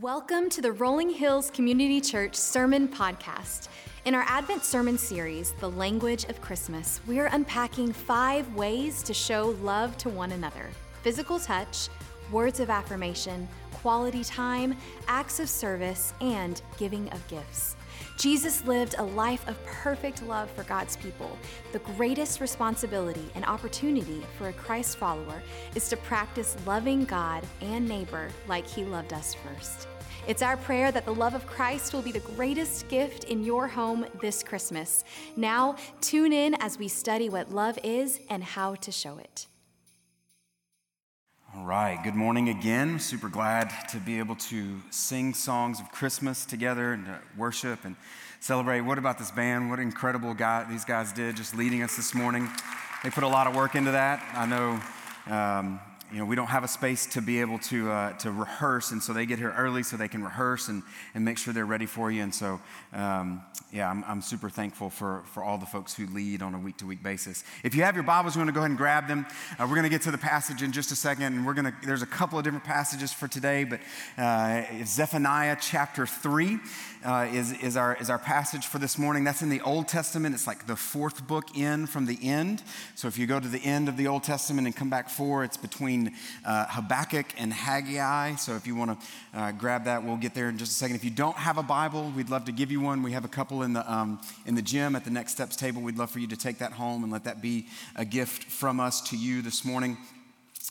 Welcome to the Rolling Hills Community Church Sermon Podcast. In our Advent Sermon series, The Language of Christmas, we are unpacking five ways to show love to one another physical touch, words of affirmation, quality time, acts of service, and giving of gifts. Jesus lived a life of perfect love for God's people. The greatest responsibility and opportunity for a Christ follower is to practice loving God and neighbor like he loved us first. It's our prayer that the love of Christ will be the greatest gift in your home this Christmas. Now, tune in as we study what love is and how to show it. Right, good morning again. Super glad to be able to sing songs of Christmas together and to worship and celebrate. What about this band? What incredible guy these guys did just leading us this morning. They put a lot of work into that. I know um, you know, we don't have a space to be able to, uh, to rehearse, and so they get here early so they can rehearse and, and make sure they're ready for you. And so, um, yeah, I'm, I'm super thankful for, for all the folks who lead on a week to week basis. If you have your Bibles, you want to go ahead and grab them. Uh, we're going to get to the passage in just a second, and we're going to, there's a couple of different passages for today, but uh, Zephaniah chapter 3 uh, is, is, our, is our passage for this morning. That's in the Old Testament. It's like the fourth book in from the end. So if you go to the end of the Old Testament and come back four, it's between uh, Habakkuk and Haggai. So if you want to uh, grab that, we'll get there in just a second. If you don't have a Bible, we'd love to give you one. We have a couple in the, um, in the gym at the Next Steps table. We'd love for you to take that home and let that be a gift from us to you this morning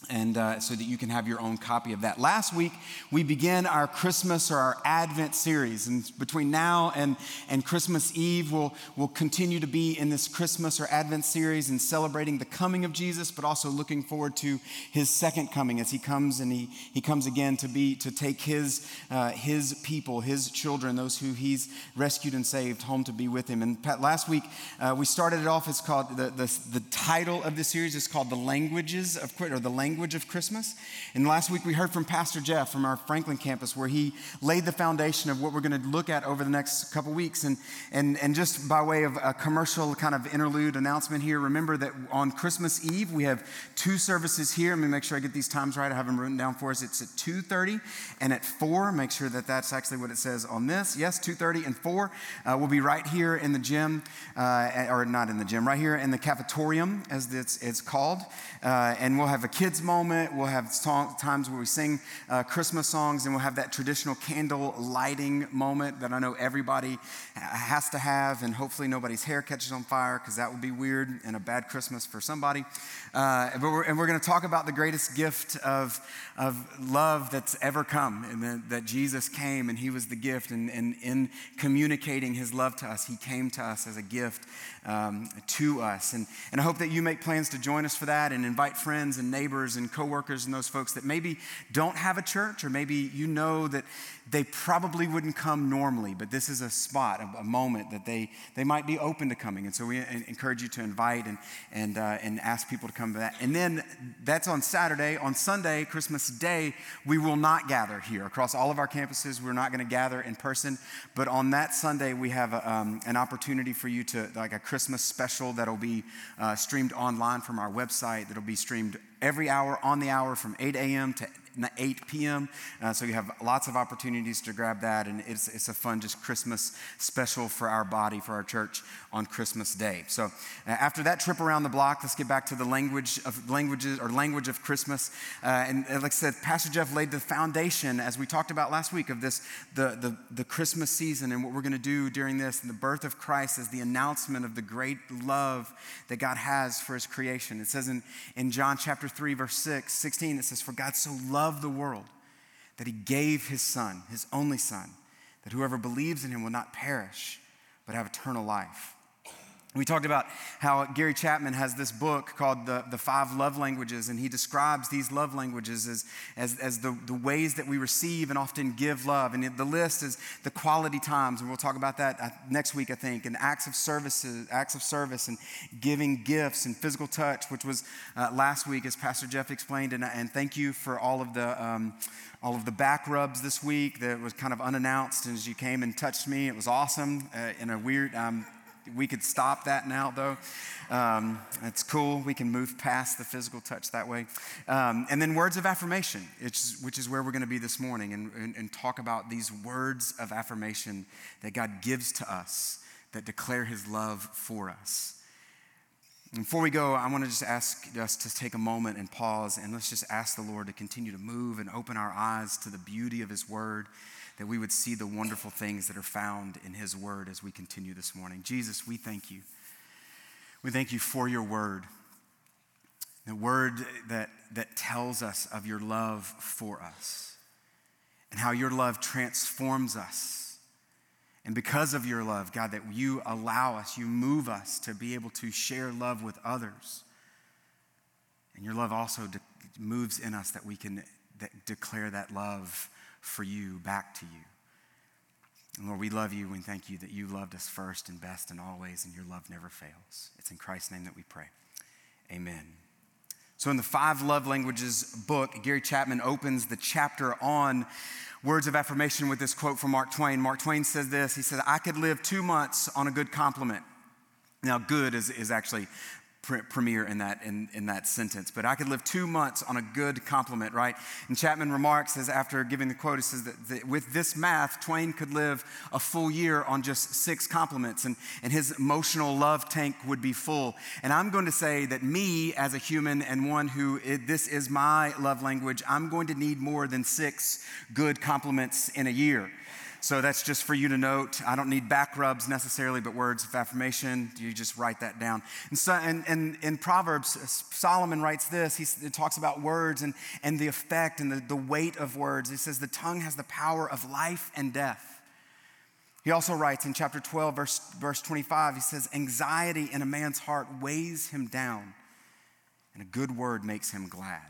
and uh, so that you can have your own copy of that. Last week, we began our Christmas or our Advent series. And between now and, and Christmas Eve, we'll, we'll continue to be in this Christmas or Advent series and celebrating the coming of Jesus, but also looking forward to his second coming as he comes and he, he comes again to be, to take his, uh, his people, his children, those who he's rescued and saved home to be with him. And Pat, last week, uh, we started it off, it's called, the, the, the title of the series is called The Languages of, or The language of Christmas. And last week we heard from Pastor Jeff from our Franklin campus where he laid the foundation of what we're going to look at over the next couple weeks. And, and, and just by way of a commercial kind of interlude announcement here, remember that on Christmas Eve we have two services here. Let me make sure I get these times right. I have them written down for us. It's at 2.30 and at 4. Make sure that that's actually what it says on this. Yes, 2.30 and 4. Uh, we'll be right here in the gym, uh, or not in the gym, right here in the cafetorium as it's, it's called. Uh, and we'll have a kids moment. We'll have song, times where we sing uh, Christmas songs, and we'll have that traditional candle lighting moment that I know everybody has to have, and hopefully nobody's hair catches on fire because that would be weird and a bad Christmas for somebody. Uh, but we're, and we're going to talk about the greatest gift of, of love that's ever come, and that, that Jesus came and He was the gift, and, and in communicating His love to us, He came to us as a gift um, to us. And, and I hope that you make plans to join us for that and invite friends and neighbors and coworkers and those folks that maybe don't have a church, or maybe you know that they probably wouldn't come normally, but this is a spot, a, a moment that they, they might be open to coming. And so we encourage you to invite and, and, uh, and ask people to come to that. And then that's on Saturday. On Sunday, Christmas Day, we will not gather here. Across all of our campuses, we're not going to gather in person. But on that Sunday, we have a, um, an opportunity for you to, like a Christmas special that'll be uh, streamed online from our website, that'll be streamed every hour on the hour from 8 a.m. to 8 p.m. Uh, so you have lots of opportunities to grab that, and it's, it's a fun, just Christmas special for our body, for our church on Christmas Day. So uh, after that trip around the block, let's get back to the language of languages or language of Christmas. Uh, and like I said, Pastor Jeff laid the foundation, as we talked about last week, of this the the, the Christmas season and what we're going to do during this, and the birth of Christ as the announcement of the great love that God has for His creation. It says in in John chapter three, verse 6, 16, it says, "For God so loved." Loved the world that he gave his son, his only son, that whoever believes in him will not perish, but have eternal life. We talked about how Gary Chapman has this book called The, the Five Love Languages, and he describes these love languages as, as, as the, the ways that we receive and often give love. And the list is the quality times, and we'll talk about that uh, next week, I think, and acts of services, acts of service, and giving gifts and physical touch, which was uh, last week, as Pastor Jeff explained. And, and thank you for all of the um, all of the back rubs this week that was kind of unannounced. As you came and touched me, it was awesome uh, in a weird. Um, we could stop that now, though. Um, it's cool. We can move past the physical touch that way. Um, and then words of affirmation, which is where we're going to be this morning, and, and, and talk about these words of affirmation that God gives to us that declare his love for us. Before we go, I want to just ask us to take a moment and pause and let's just ask the Lord to continue to move and open our eyes to the beauty of His Word, that we would see the wonderful things that are found in His Word as we continue this morning. Jesus, we thank you. We thank you for your Word, the Word that, that tells us of your love for us and how your love transforms us and because of your love, God, that you allow us, you move us to be able to share love with others. And your love also de- moves in us that we can de- declare that love for you back to you. And Lord, we love you and thank you that you loved us first and best and always, and your love never fails. It's in Christ's name that we pray. Amen. So, in the Five Love Languages book, Gary Chapman opens the chapter on words of affirmation with this quote from Mark Twain. Mark Twain says this He said, I could live two months on a good compliment. Now, good is, is actually premier in that, in, in that sentence. But I could live two months on a good compliment, right? And Chapman remarks, as after giving the quote, he says that, that with this math, Twain could live a full year on just six compliments, and, and his emotional love tank would be full. And I'm going to say that me, as a human and one who it, this is my love language, I'm going to need more than six good compliments in a year. So that's just for you to note. I don't need back rubs necessarily, but words of affirmation. You just write that down. And, so, and, and in Proverbs, uh, Solomon writes this. He talks about words and, and the effect and the, the weight of words. He says, The tongue has the power of life and death. He also writes in chapter 12, verse, verse 25, he says, Anxiety in a man's heart weighs him down, and a good word makes him glad.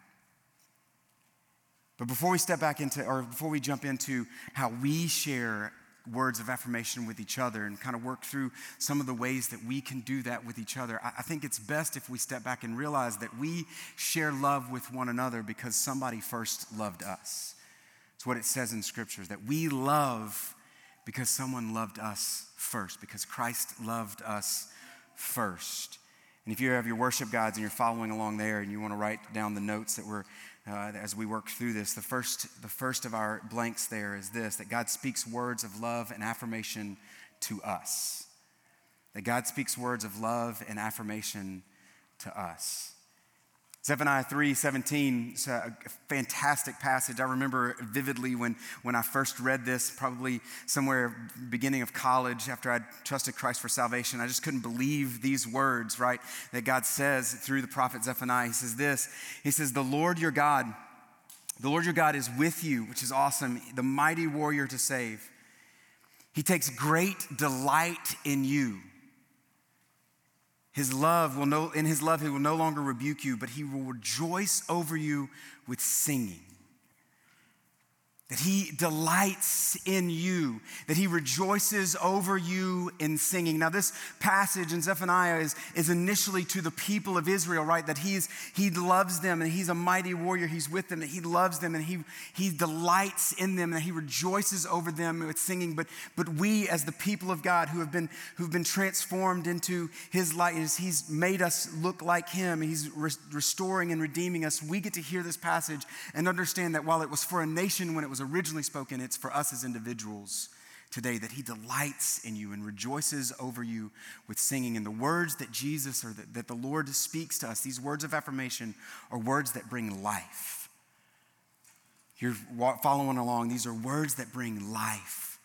But before we step back into, or before we jump into how we share words of affirmation with each other and kind of work through some of the ways that we can do that with each other, I think it's best if we step back and realize that we share love with one another because somebody first loved us. It's what it says in scriptures that we love because someone loved us first, because Christ loved us first. And if you have your worship guides and you're following along there and you want to write down the notes that we're uh, as we work through this. The first, the first of our blanks there is this that God speaks words of love and affirmation to us. That God speaks words of love and affirmation to us. Zephaniah 3 17 is a fantastic passage. I remember vividly when, when I first read this, probably somewhere beginning of college after I'd trusted Christ for salvation. I just couldn't believe these words, right? That God says through the prophet Zephaniah. He says this He says, The Lord your God, the Lord your God is with you, which is awesome, the mighty warrior to save. He takes great delight in you. His love will no, in his love, he will no longer rebuke you, but he will rejoice over you with singing that he delights in you, that he rejoices over you in singing. Now, this passage in Zephaniah is, is initially to the people of Israel, right? That he's, he loves them and he's a mighty warrior. He's with them, that he loves them and he, he delights in them and he rejoices over them with singing. But, but we, as the people of God who have been, who've been transformed into his likeness, he's made us look like him. He's re- restoring and redeeming us. We get to hear this passage and understand that while it was for a nation when it was was originally spoken, it's for us as individuals today that he delights in you and rejoices over you with singing. And the words that Jesus or that, that the Lord speaks to us, these words of affirmation, are words that bring life. You're following along, these are words that bring life.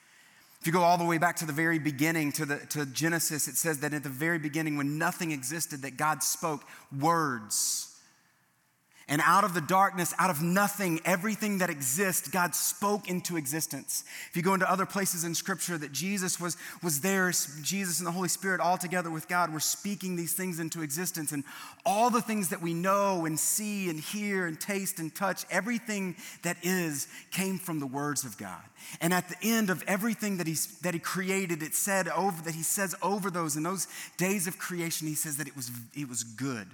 If you go all the way back to the very beginning, to, the, to Genesis, it says that at the very beginning, when nothing existed, that God spoke words and out of the darkness, out of nothing, everything that exists, God spoke into existence. If you go into other places in Scripture, that Jesus was, was there, Jesus and the Holy Spirit all together with God were speaking these things into existence. And all the things that we know and see and hear and taste and touch, everything that is, came from the words of God. And at the end of everything that, he's, that he created, it said over that he says over those in those days of creation, he says that it was, it was good.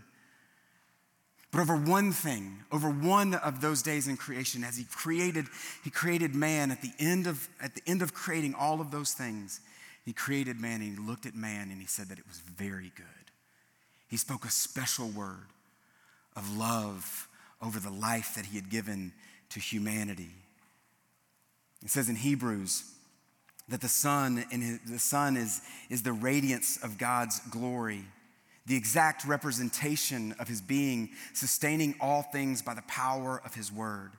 But over one thing, over one of those days in creation, as he created, he created man at the end of, at the end of creating all of those things, He created man and he looked at man and he said that it was very good. He spoke a special word of love over the life that he had given to humanity. It says in Hebrews that the son and the son is, is the radiance of God's glory, the exact representation of his being, sustaining all things by the power of his word.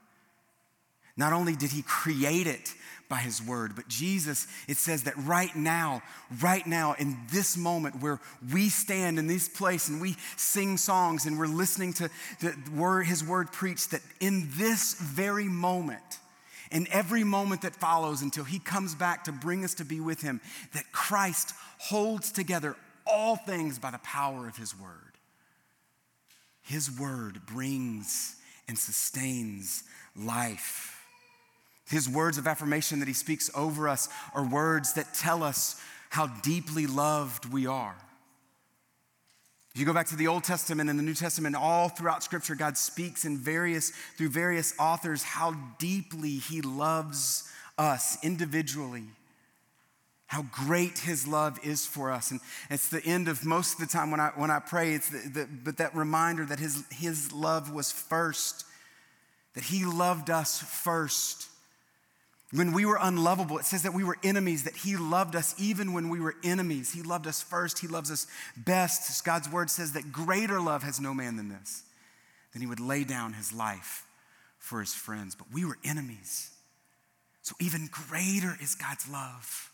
Not only did he create it by his word, but Jesus, it says that right now, right now, in this moment where we stand in this place and we sing songs and we're listening to word, his word preached, that in this very moment, in every moment that follows until he comes back to bring us to be with him, that Christ holds together all things by the power of his word. His word brings and sustains life. His words of affirmation that he speaks over us are words that tell us how deeply loved we are. If you go back to the Old Testament and the New Testament, all throughout Scripture, God speaks in various, through various authors, how deeply He loves us individually, how great His love is for us. And it's the end of most of the time when I, when I pray, it's the, the, but that reminder that his, his love was first, that He loved us first. When we were unlovable, it says that we were enemies, that He loved us even when we were enemies. He loved us first, He loves us best. God's word says that greater love has no man than this, that He would lay down His life for His friends. But we were enemies. So even greater is God's love.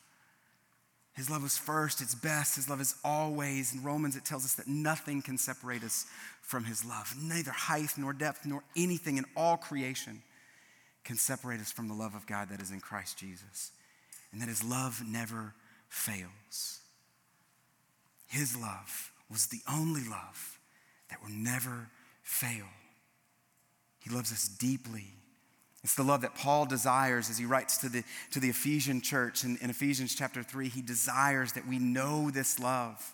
His love is first, it's best, His love is always. In Romans, it tells us that nothing can separate us from His love, neither height nor depth nor anything in all creation can separate us from the love of God that is in Christ Jesus. And that his love never fails. His love was the only love that will never fail. He loves us deeply. It's the love that Paul desires as he writes to the, to the Ephesian church in, in Ephesians chapter 3. He desires that we know this love.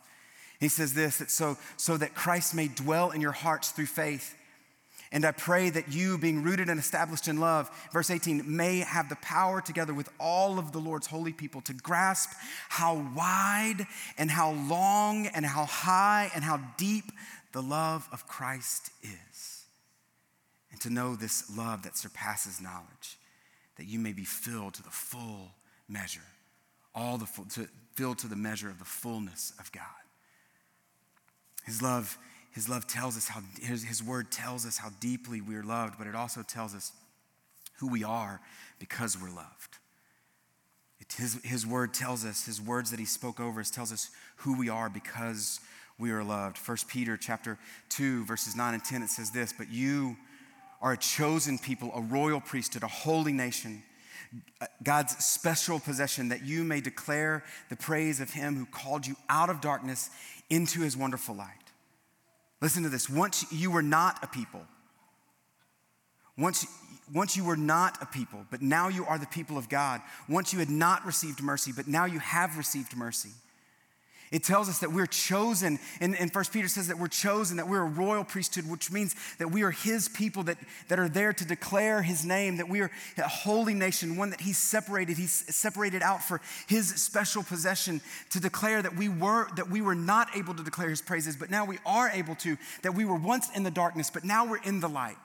He says this that so, so that Christ may dwell in your hearts through faith and I pray that you, being rooted and established in love, verse 18, may have the power together with all of the Lord's holy people to grasp how wide and how long and how high and how deep the love of Christ is. And to know this love that surpasses knowledge, that you may be filled to the full measure, all the full, to, filled to the measure of the fullness of God. His love his love tells us how, his, his word tells us how deeply we're loved, but it also tells us who we are because we're loved. It, his, his word tells us, his words that he spoke over us tells us who we are because we are loved. 1 Peter chapter 2, verses 9 and 10, it says this, but you are a chosen people, a royal priesthood, a holy nation, uh, God's special possession, that you may declare the praise of him who called you out of darkness into his wonderful light. Listen to this. Once you were not a people, once, once you were not a people, but now you are the people of God. Once you had not received mercy, but now you have received mercy. It tells us that we're chosen, and, and 1 Peter says that we're chosen, that we're a royal priesthood, which means that we are his people that, that are there to declare his name, that we are a holy nation, one that he's separated, he's separated out for his special possession, to declare that we were that we were not able to declare his praises, but now we are able to, that we were once in the darkness, but now we're in the light.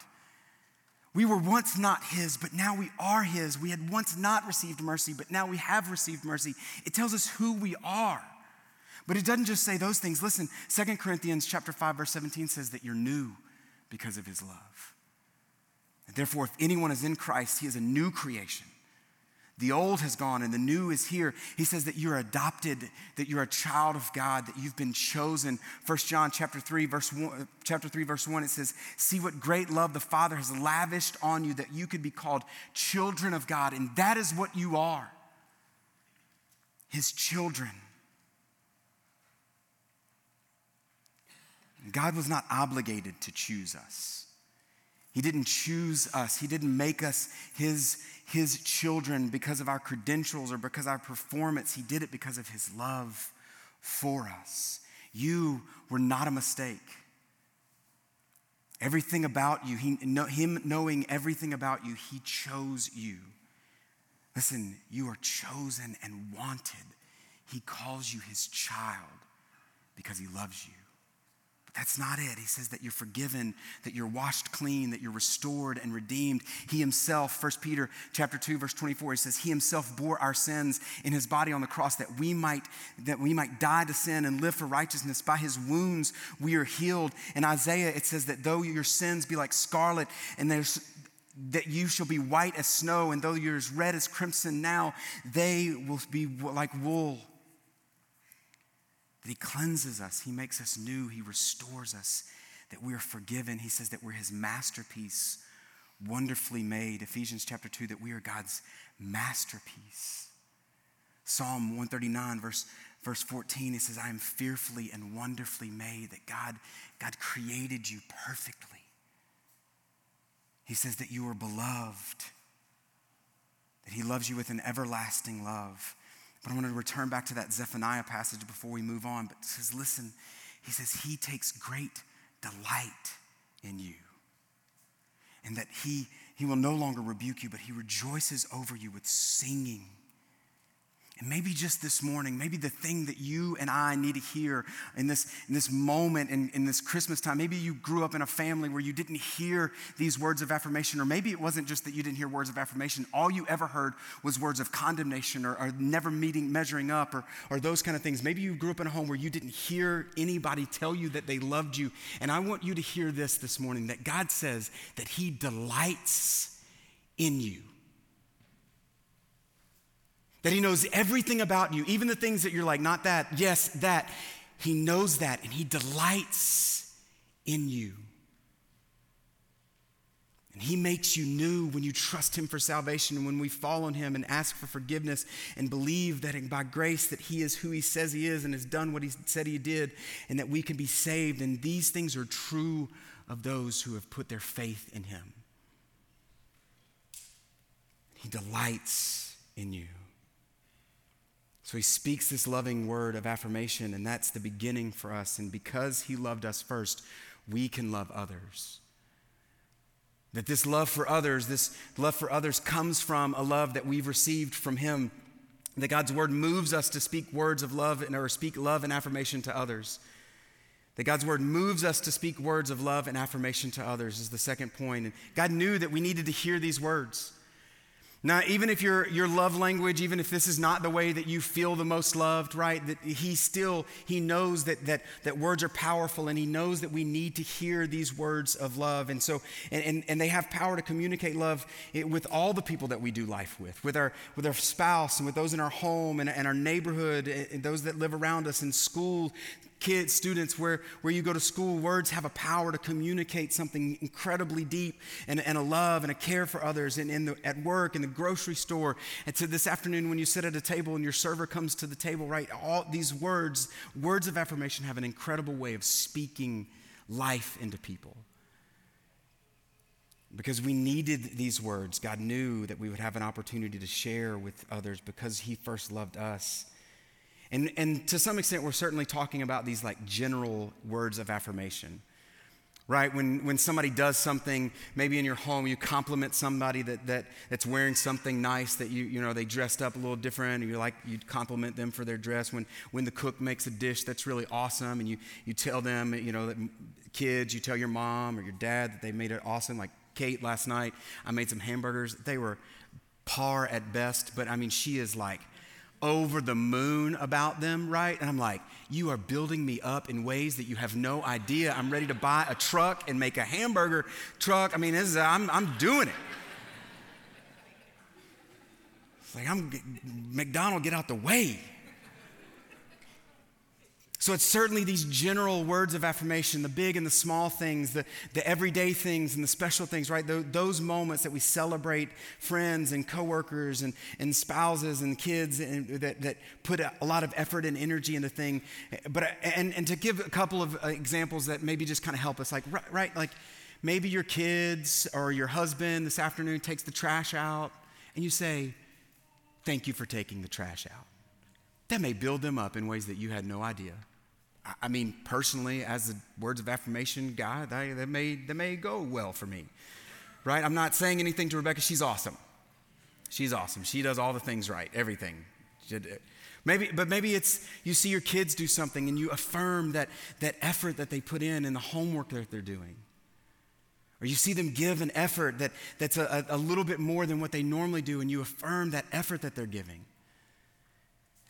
We were once not his, but now we are his. We had once not received mercy, but now we have received mercy. It tells us who we are. But it doesn't just say those things. Listen, 2 Corinthians chapter 5 verse 17 says that you're new because of his love. Therefore, if anyone is in Christ, he is a new creation. The old has gone and the new is here. He says that you're adopted, that you're a child of God, that you've been chosen. 1 John chapter 3 verse 1, chapter 3 verse 1 it says, "See what great love the Father has lavished on you that you could be called children of God, and that is what you are. His children." God was not obligated to choose us. He didn't choose us. He didn't make us his, his children because of our credentials or because our performance. He did it because of his love for us. You were not a mistake. Everything about you, he, no, him knowing everything about you, he chose you. Listen, you are chosen and wanted. He calls you his child because he loves you. That's not it. He says that you're forgiven, that you're washed clean, that you're restored and redeemed. He himself, 1 Peter chapter 2 verse 24, he says he himself bore our sins in his body on the cross that we might that we might die to sin and live for righteousness. By his wounds we are healed. In Isaiah it says that though your sins be like scarlet and there's that you shall be white as snow and though you're as red as crimson now, they will be like wool that He cleanses us, He makes us new, He restores us, that we are forgiven. He says that we're His masterpiece, wonderfully made. Ephesians chapter 2, that we are God's masterpiece. Psalm 139, verse, verse 14, he says, I am fearfully and wonderfully made, that God, God created you perfectly. He says that you are beloved, that He loves you with an everlasting love. But I want to return back to that Zephaniah passage before we move on. But says, listen, he says, He takes great delight in you. And that he, he will no longer rebuke you, but He rejoices over you with singing and maybe just this morning, maybe the thing that you and I need to hear in this, in this moment, in, in this Christmas time, maybe you grew up in a family where you didn't hear these words of affirmation, or maybe it wasn't just that you didn't hear words of affirmation. All you ever heard was words of condemnation or, or never meeting, measuring up, or, or those kind of things. Maybe you grew up in a home where you didn't hear anybody tell you that they loved you. And I want you to hear this this morning that God says that He delights in you that He knows everything about you, even the things that you're like, not that, yes, that. He knows that and He delights in you. And He makes you new when you trust Him for salvation and when we fall on Him and ask for forgiveness and believe that by grace that He is who He says He is and has done what He said He did and that we can be saved. And these things are true of those who have put their faith in Him. He delights in you. So he speaks this loving word of affirmation, and that's the beginning for us. And because he loved us first, we can love others. That this love for others, this love for others comes from a love that we've received from him. That God's word moves us to speak words of love and, or speak love and affirmation to others. That God's word moves us to speak words of love and affirmation to others is the second point. And God knew that we needed to hear these words. Now, even if your, your love language, even if this is not the way that you feel the most loved, right, that he still, he knows that, that, that words are powerful and he knows that we need to hear these words of love. And so, and, and, and they have power to communicate love eh, with all the people that we do life with, with our, with our spouse and with those in our home and, and our neighborhood eh, and those that live around us in school, kids, students, where, where you go to school, words have a power to communicate something incredibly deep and, and a love and a care for others and in the, at work, in the grocery store. And so this afternoon, when you sit at a table and your server comes to the table, right, all these words, words of affirmation have an incredible way of speaking life into people. Because we needed these words, God knew that we would have an opportunity to share with others because He first loved us. And, and to some extent, we're certainly talking about these like general words of affirmation, right? When, when somebody does something, maybe in your home, you compliment somebody that, that, that's wearing something nice that you, you know, they dressed up a little different, and you like, you compliment them for their dress. When, when the cook makes a dish that's really awesome, and you, you tell them, you know, that kids, you tell your mom or your dad that they made it awesome. Like Kate last night, I made some hamburgers. They were par at best, but I mean, she is like, over the moon about them, right? And I'm like, you are building me up in ways that you have no idea. I'm ready to buy a truck and make a hamburger truck. I mean, this is, I'm, I'm doing it. It's like, I'm, McDonald, get out the way. So it's certainly these general words of affirmation, the big and the small things, the, the everyday things and the special things, right? Those moments that we celebrate friends and coworkers and, and spouses and kids and that, that put a, lot of effort and energy into thing. But and, and to give a couple of uh, examples that maybe just kind of help us, like right, right, like maybe your kids or your husband this afternoon takes the trash out and you say, Thank you for taking the trash out. That may build them up in ways that you had no idea. I mean, personally, as a words of affirmation guy, that, that, may, that may go well for me, right? I'm not saying anything to Rebecca. She's awesome. She's awesome. She does all the things right, everything. Maybe, but maybe it's you see your kids do something and you affirm that, that effort that they put in and the homework that they're doing. Or you see them give an effort that, that's a, a little bit more than what they normally do and you affirm that effort that they're giving.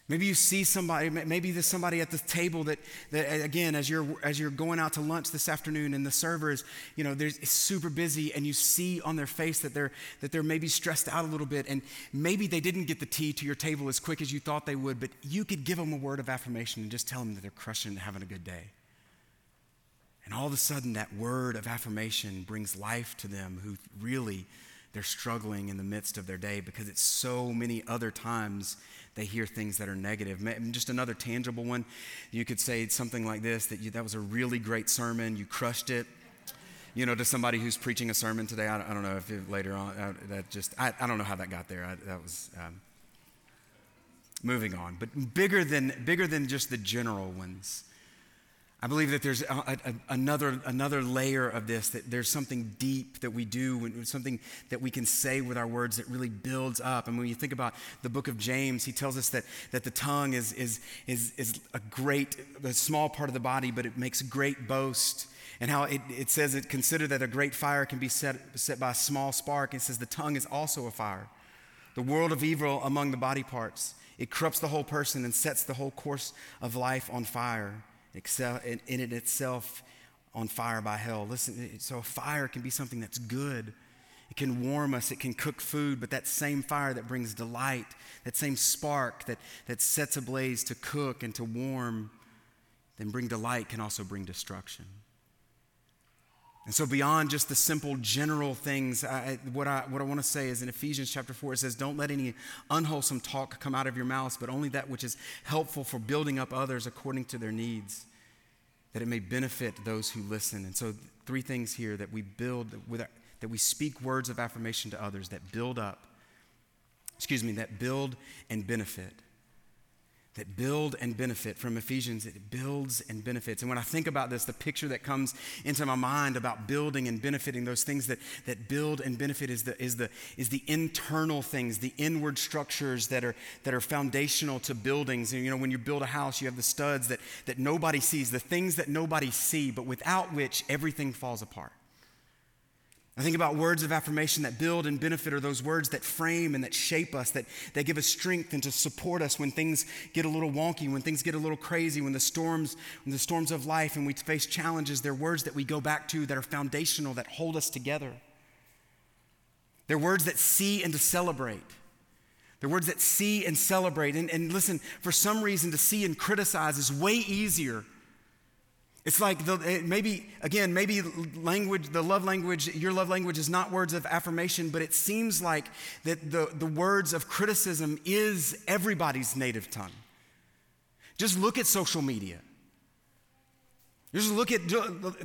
Maybe you see somebody, maybe there's somebody at the table that, that again, as you're, as you're going out to lunch this afternoon and the server is, you know, there's, super busy and you see on their face that they're, that they're maybe stressed out a little bit and maybe they didn't get the tea to your table as quick as you thought they would, but you could give them a word of affirmation and just tell them that they're crushing and having a good day. And all of a sudden, that word of affirmation brings life to them who really they're struggling in the midst of their day because it's so many other times they hear things that are negative. Just another tangible one, you could say something like this that you, that was a really great sermon, you crushed it. You know, to somebody who's preaching a sermon today, I, I don't know if it, later on, uh, that just, I, I, don't know how that got there. I, that was, um, moving on. But bigger than, bigger than just the general ones I believe that there's a, a, another, another layer of this, that there's something deep that we do, something that we can say with our words that really builds up. And when you think about the book of James, he tells us that, that the tongue is, is, is, is a great, a small part of the body, but it makes great boast. And how it, it says it consider that a great fire can be set, set by a small spark. And it says the tongue is also a fire. The world of evil among the body parts. It corrupts the whole person and sets the whole course of life on fire in it itself on fire by hell. Listen, so fire can be something that's good. It can warm us, it can cook food, but that same fire that brings delight, that same spark that, that sets ablaze to cook and to warm, then bring delight can also bring destruction. And so, beyond just the simple general things, I, what I, what I want to say is in Ephesians chapter 4, it says, Don't let any unwholesome talk come out of your mouths, but only that which is helpful for building up others according to their needs, that it may benefit those who listen. And so, three things here that we build, with our, that we speak words of affirmation to others that build up, excuse me, that build and benefit that build and benefit from Ephesians. It builds and benefits. And when I think about this, the picture that comes into my mind about building and benefiting, those things that, that build and benefit is the, is, the, is the internal things, the inward structures that are, that are foundational to buildings. And, you know, when you build a house, you have the studs that, that nobody sees, the things that nobody see, but without which everything falls apart. I think about words of affirmation that build and benefit are those words that frame and that shape us, that, that give us strength and to support us when things get a little wonky, when things get a little crazy, when the storms, when the storms of life and we face challenges, they're words that we go back to that are foundational, that hold us together. They're words that see and to celebrate. They're words that see and celebrate. And, and listen, for some reason, to see and criticize is way easier it's like the, eh, maybe, again, maybe language, the love language, your love language is not words of affirmation, but it seems like that the, the words of criticism is everybody's native tongue. Just look at social media. Just look at,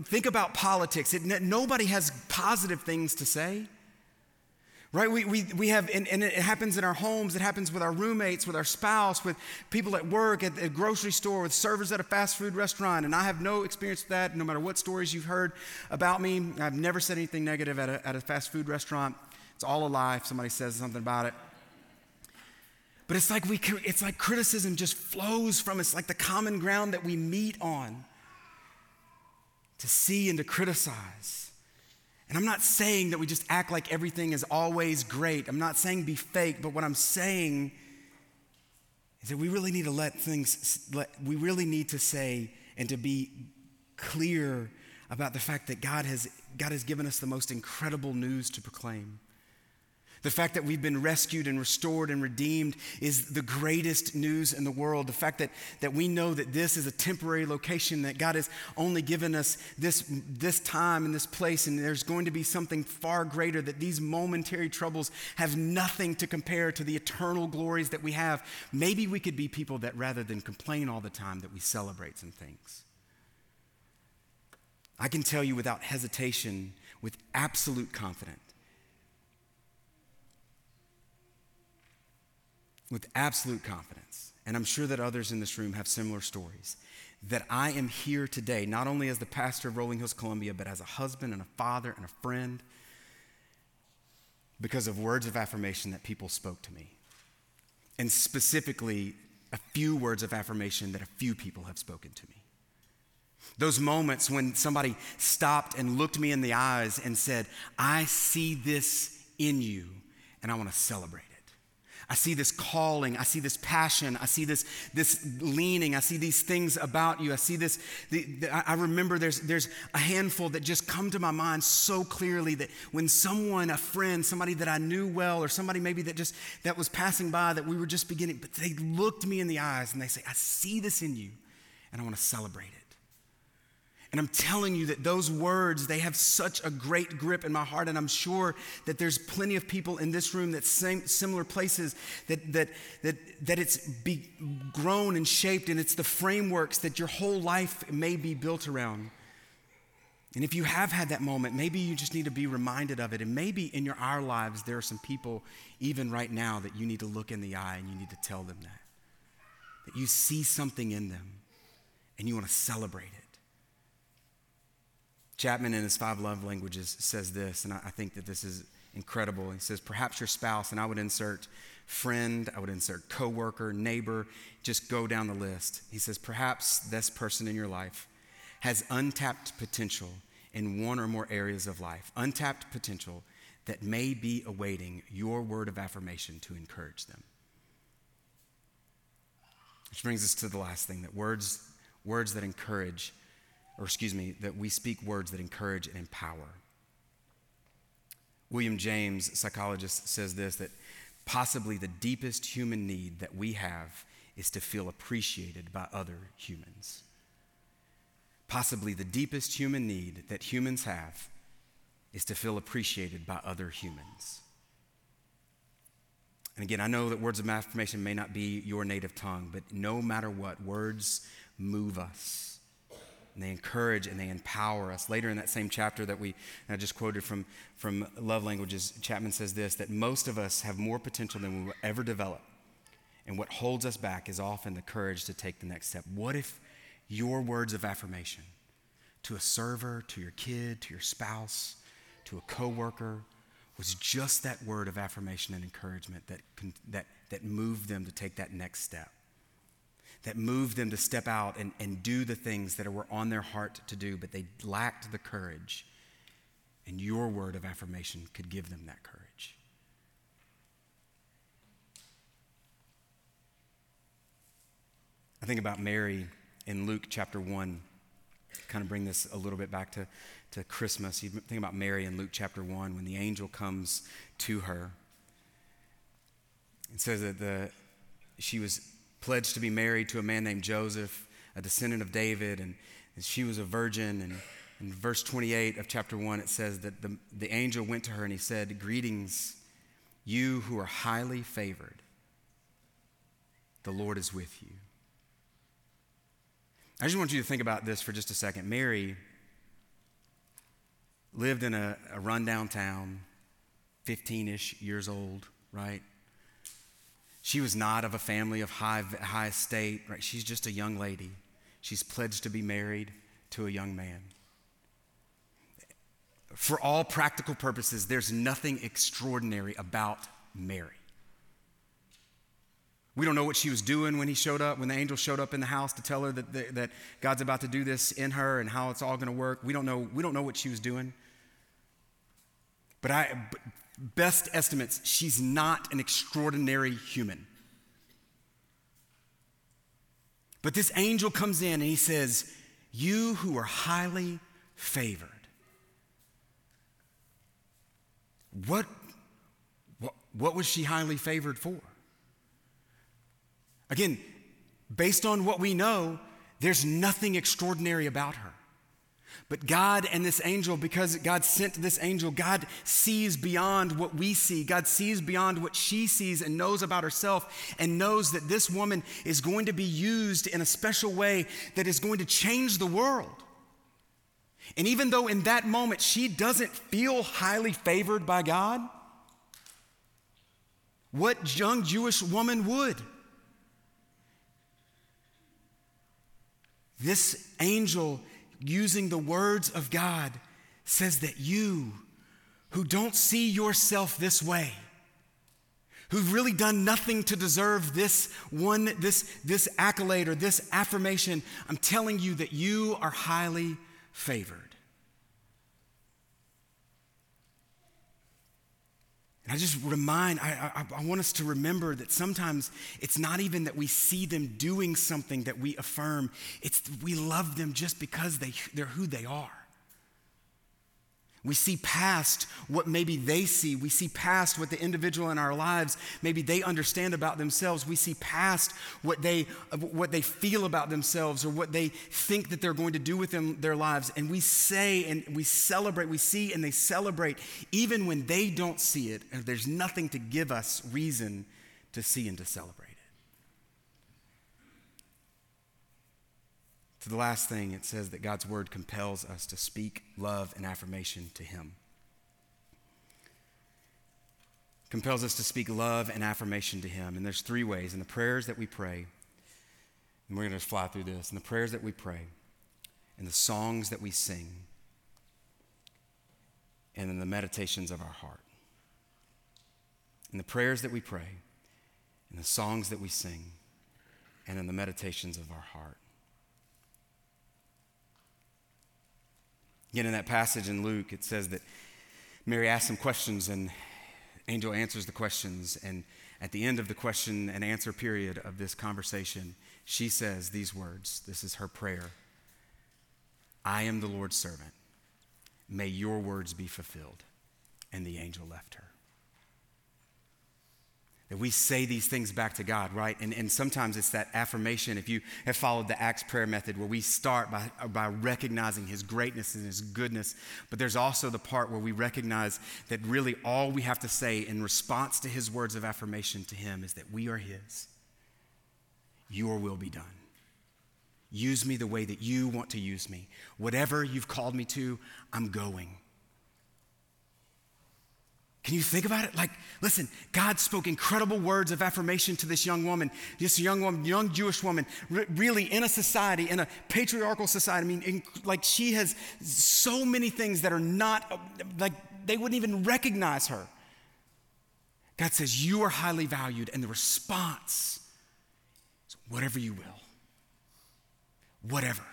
think about politics. It, nobody has positive things to say. Right? We, we, we have, and, and, it happens in our homes, it happens with our roommates, with our spouse, with people at work, at the grocery store, with servers at a fast food restaurant. And I have no experience with that, no matter what stories you've heard about me. I've never said anything negative at a, at a fast food restaurant. It's all a lie if somebody says something about it. But it's like, we, it's like criticism just flows from us, like the common ground that we meet on to see and to criticize. And I'm not saying that we just act like everything is always great. I'm not saying be fake, but what I'm saying is that we really need to let things, we really need to say and to be clear about the fact that God has, God has given us the most incredible news to proclaim. The fact that we've been rescued and restored and redeemed is the greatest news in the world. The fact that, that we know that this is a temporary location, that God has only given us this, this time and this place, and there's going to be something far greater, that these momentary troubles have nothing to compare to the eternal glories that we have. Maybe we could be people that rather than complain all the time, that we celebrate some things. I can tell you without hesitation, with absolute confidence with absolute confidence, and I'm sure that others in this room have similar stories, that I am here today, not only as the pastor of Rolling Hills Columbia, but as a husband and a father and a friend, because of words of affirmation that people spoke to me. and specifically a few words of affirmation that a few people have spoken to me. Those moments when somebody stopped and looked me in the eyes and said, I see this in you and I want to celebrate. I see this calling. I see this passion. I see this, this leaning. I see these things about you. I see this. The, the, I remember there's, there's a handful that just come to my mind so clearly that when someone, a friend, somebody that I knew well, or somebody maybe that just that was passing by that we were just beginning, but they looked me in the eyes and they say, I see this in you and I want to celebrate it. And I'm telling you that those words, they have such a great grip in my heart. And I'm sure that there's plenty of people in this room that same similar places that, that, that, that it's be grown and shaped and it's the frameworks that your whole life may be built around. And if you have had that moment, maybe you just need to be reminded of it. And maybe in your our lives, there are some people, even right now, that you need to look in the eye and you need to tell them that. That you see something in them and you want to celebrate it. Chapman, in his five love languages, says this, and I think that this is incredible. He says, Perhaps your spouse, and I would insert friend, I would insert coworker, neighbor, just go down the list. He says, Perhaps this person in your life has untapped potential in one or more areas of life, untapped potential that may be awaiting your word of affirmation to encourage them. Which brings us to the last thing that words, words that encourage or excuse me, that we speak words that encourage and empower. William James, psychologist, says this that possibly the deepest human need that we have is to feel appreciated by other humans. Possibly the deepest human need that humans have is to feel appreciated by other humans. And again, I know that words of affirmation may not be your native tongue, but no matter what, words move us and they encourage and they empower us. Later in that same chapter that we I just quoted from, from Love Languages, Chapman says this that most of us have more potential than we will ever develop. And what holds us back is often the courage to take the next step. What if your words of affirmation to a server, to your kid, to your spouse, to a coworker was just that word of affirmation and encouragement that, that, that moved them to take that next step? That moved them to step out and, and do the things that were on their heart to do, but they lacked the courage. And your word of affirmation could give them that courage. I think about Mary in Luke chapter 1. Kind of bring this a little bit back to, to Christmas. You think about Mary in Luke chapter 1 when the angel comes to her. It says that the, she was pledged to be married to a man named Joseph, a descendant of David, and, she was a virgin. And in verse 28 of chapter 1, it says that the, the angel went to her and he said, Greetings, you who are highly favored. The Lord is with you. I just want you to think about this for just a second. Mary lived in a, a rundown town, 15 ish years old, right? She was not of a family of high, high estate, right? She's just a young lady. She's pledged to be married to a young man. For all practical purposes, there's nothing extraordinary about Mary. We don't know what she was doing when he showed up, when the angel showed up in the house to tell her that, that God's about to do this in her and how it's all going to work. We don't know, we don't know what she was doing. But I, best estimates, she's not an extraordinary human. But this angel comes in and he says, You who are highly favored. What, what, what was she highly favored for? Again, based on what we know, there's nothing extraordinary about her. But God and this angel, because God sent this angel, God sees beyond what we see. God sees beyond what she sees and knows about herself and knows that this woman is going to be used in a special way that is going to change the world. And even though in that moment she doesn't feel highly favored by God, what young Jewish woman would? This angel using the words of God, says that you who don't see yourself this way, who've really done nothing to deserve this one, this, this accolade or this affirmation, I'm telling you that you are highly favored. And I just remind, I, I, I, want us to remember that sometimes it's not even that we see them doing something that we affirm, it's we love them just because they, they're who they are. We see past what maybe they see. We see past what the individual in our lives maybe they understand about themselves. We see past what they what they feel about themselves or what they think that they're going to do with them, their lives. And we say and we celebrate. We see and they celebrate even when they don't see it. And There's nothing to give us reason to see and to celebrate. To the last thing, it says that God's word compels us to speak love and affirmation to Him. Compels us to speak love and affirmation to Him. And there's three ways in the prayers that we pray, and we're going to fly through this, in the prayers that we pray, in the songs that we sing, and in the meditations of our heart. In the prayers that we pray, in the songs that we sing, and in the meditations of our heart. Again, in that passage in Luke, it says that Mary asks some questions and angel answers the questions. And at the end of the question and answer period of this conversation, she says these words. This is her prayer I am the Lord's servant. May your words be fulfilled. And the angel left her we say these things back to God, right? And, and sometimes it's that affirmation. If you have followed the Acts prayer method, where we start by, by recognizing His greatness and His goodness, but there's also the part where we recognize that really all we have to say in response to His words of affirmation to Him is that we are His. Your will be done. Use me the way that you want to use me. Whatever you've called me to, I'm going. Can you think about it? Like, listen, God spoke incredible words of affirmation to this young woman, this young woman, young Jewish woman, really in a society, in a patriarchal society. I mean, in, like, she has so many things that are not, like, they wouldn't even recognize her. God says, You are highly valued, and the response is whatever you will. Whatever.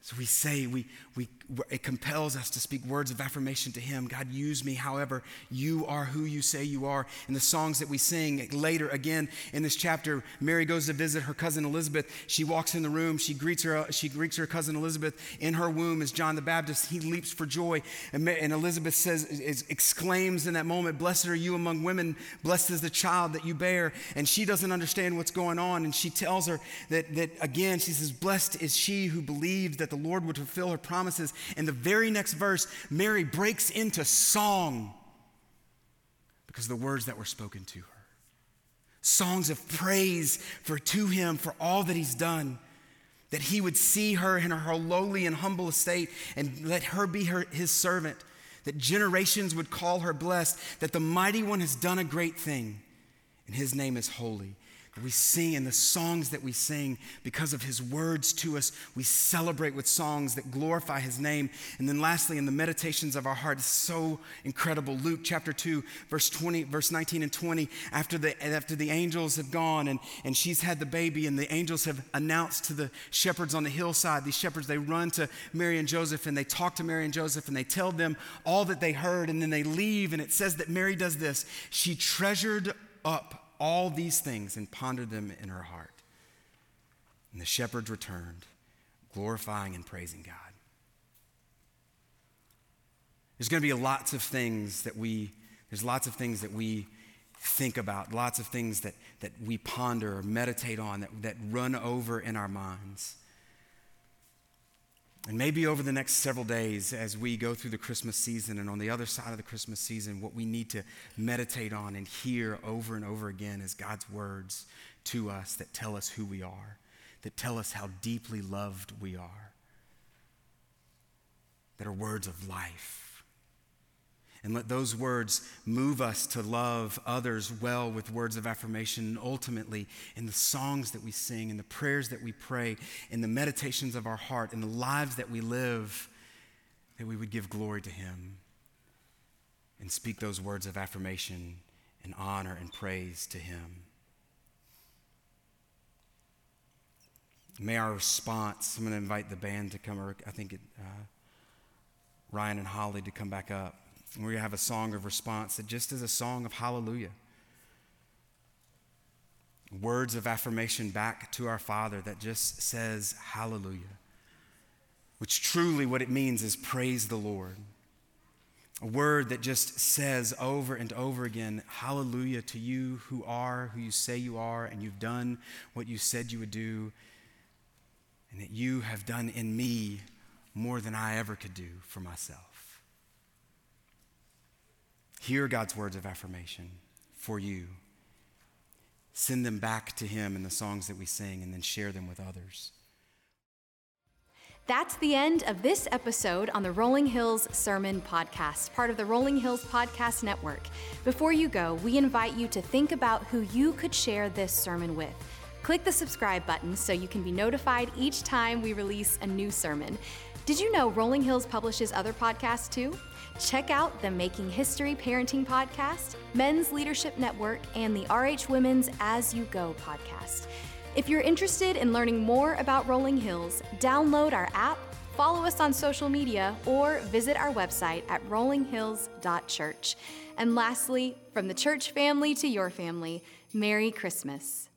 So we say, we, we, it compels us to speak words of affirmation to Him. God, use me however you are who you say you are. In the songs that we sing later, again in this chapter, Mary goes to visit her cousin Elizabeth. She walks in the room. She greets her, she greets her cousin Elizabeth. In her womb is John the Baptist. He leaps for joy. And, and Elizabeth says, is, exclaims in that moment, Blessed are you among women. Blessed is the child that you bear. And she doesn't understand what's going on. And she tells her that, that again, she says, Blessed is she who believed that the Lord would fulfill her promises. In the very next verse, Mary breaks into song because the words that were spoken to her. Songs of praise for to him for all that he's done. That he would see her in her lowly and humble estate and let her be her, his servant. That generations would call her blessed. That the mighty one has done a great thing and his name is holy we sing in the songs that we sing because of his words to us. We celebrate with songs that glorify his name. And then lastly, in the meditations of our heart, it's so incredible. Luke chapter 2, verse 20, verse 19 and 20, after the, after the angels have gone and, and she's had the baby, and the angels have announced to the shepherds on the hillside, these shepherds, they run to Mary and Joseph and they talk to Mary and Joseph and they tell them all that they heard, and then they leave. And it says that Mary does this. She treasured up all these things and pondered them in her heart. And the shepherds returned, glorifying and praising God. There's going to be lots of things that we, there's lots of things that we think about, lots of things that, that we ponder or meditate on that, that run over in our minds. And maybe over the next several days, as we go through the Christmas season and on the other side of the Christmas season, what we need to meditate on and hear over and over again is God's words to us that tell us who we are, that tell us how deeply loved we are, that are words of life and let those words move us to love others well with words of affirmation. And ultimately, in the songs that we sing, in the prayers that we pray, in the meditations of our heart, in the lives that we live, that we would give glory to Him and speak those words of affirmation and honor and praise to Him. May our response, I'm going to invite the band to come, or I think it, uh, Ryan and Holly to come back up. We're have a song of response that just is a song of hallelujah. Words of affirmation back to our Father that just says hallelujah, which truly what it means is praise the Lord. A word that just says over and over again, hallelujah to you who are who you say you are, and you've done what you said you would do, and that you have done in me more than I ever could do for myself. Hear God's words of affirmation for you. Send them back to Him in the songs that we sing, and then share them with others. That's the end of this episode on the Rolling Hills Sermon Podcast, part of the Rolling Hills Podcast Network. Before you go, we invite you to think about who you could share this sermon with. Click the subscribe button so you can be notified each time we release a new sermon. Did you know Rolling Hills publishes other podcasts too? Check out the Making History Parenting Podcast, Men's Leadership Network, and the RH Women's As You Go podcast. If you're interested in learning more about Rolling Hills, download our app, follow us on social media, or visit our website at rollinghills.church. And lastly, from the church family to your family, Merry Christmas.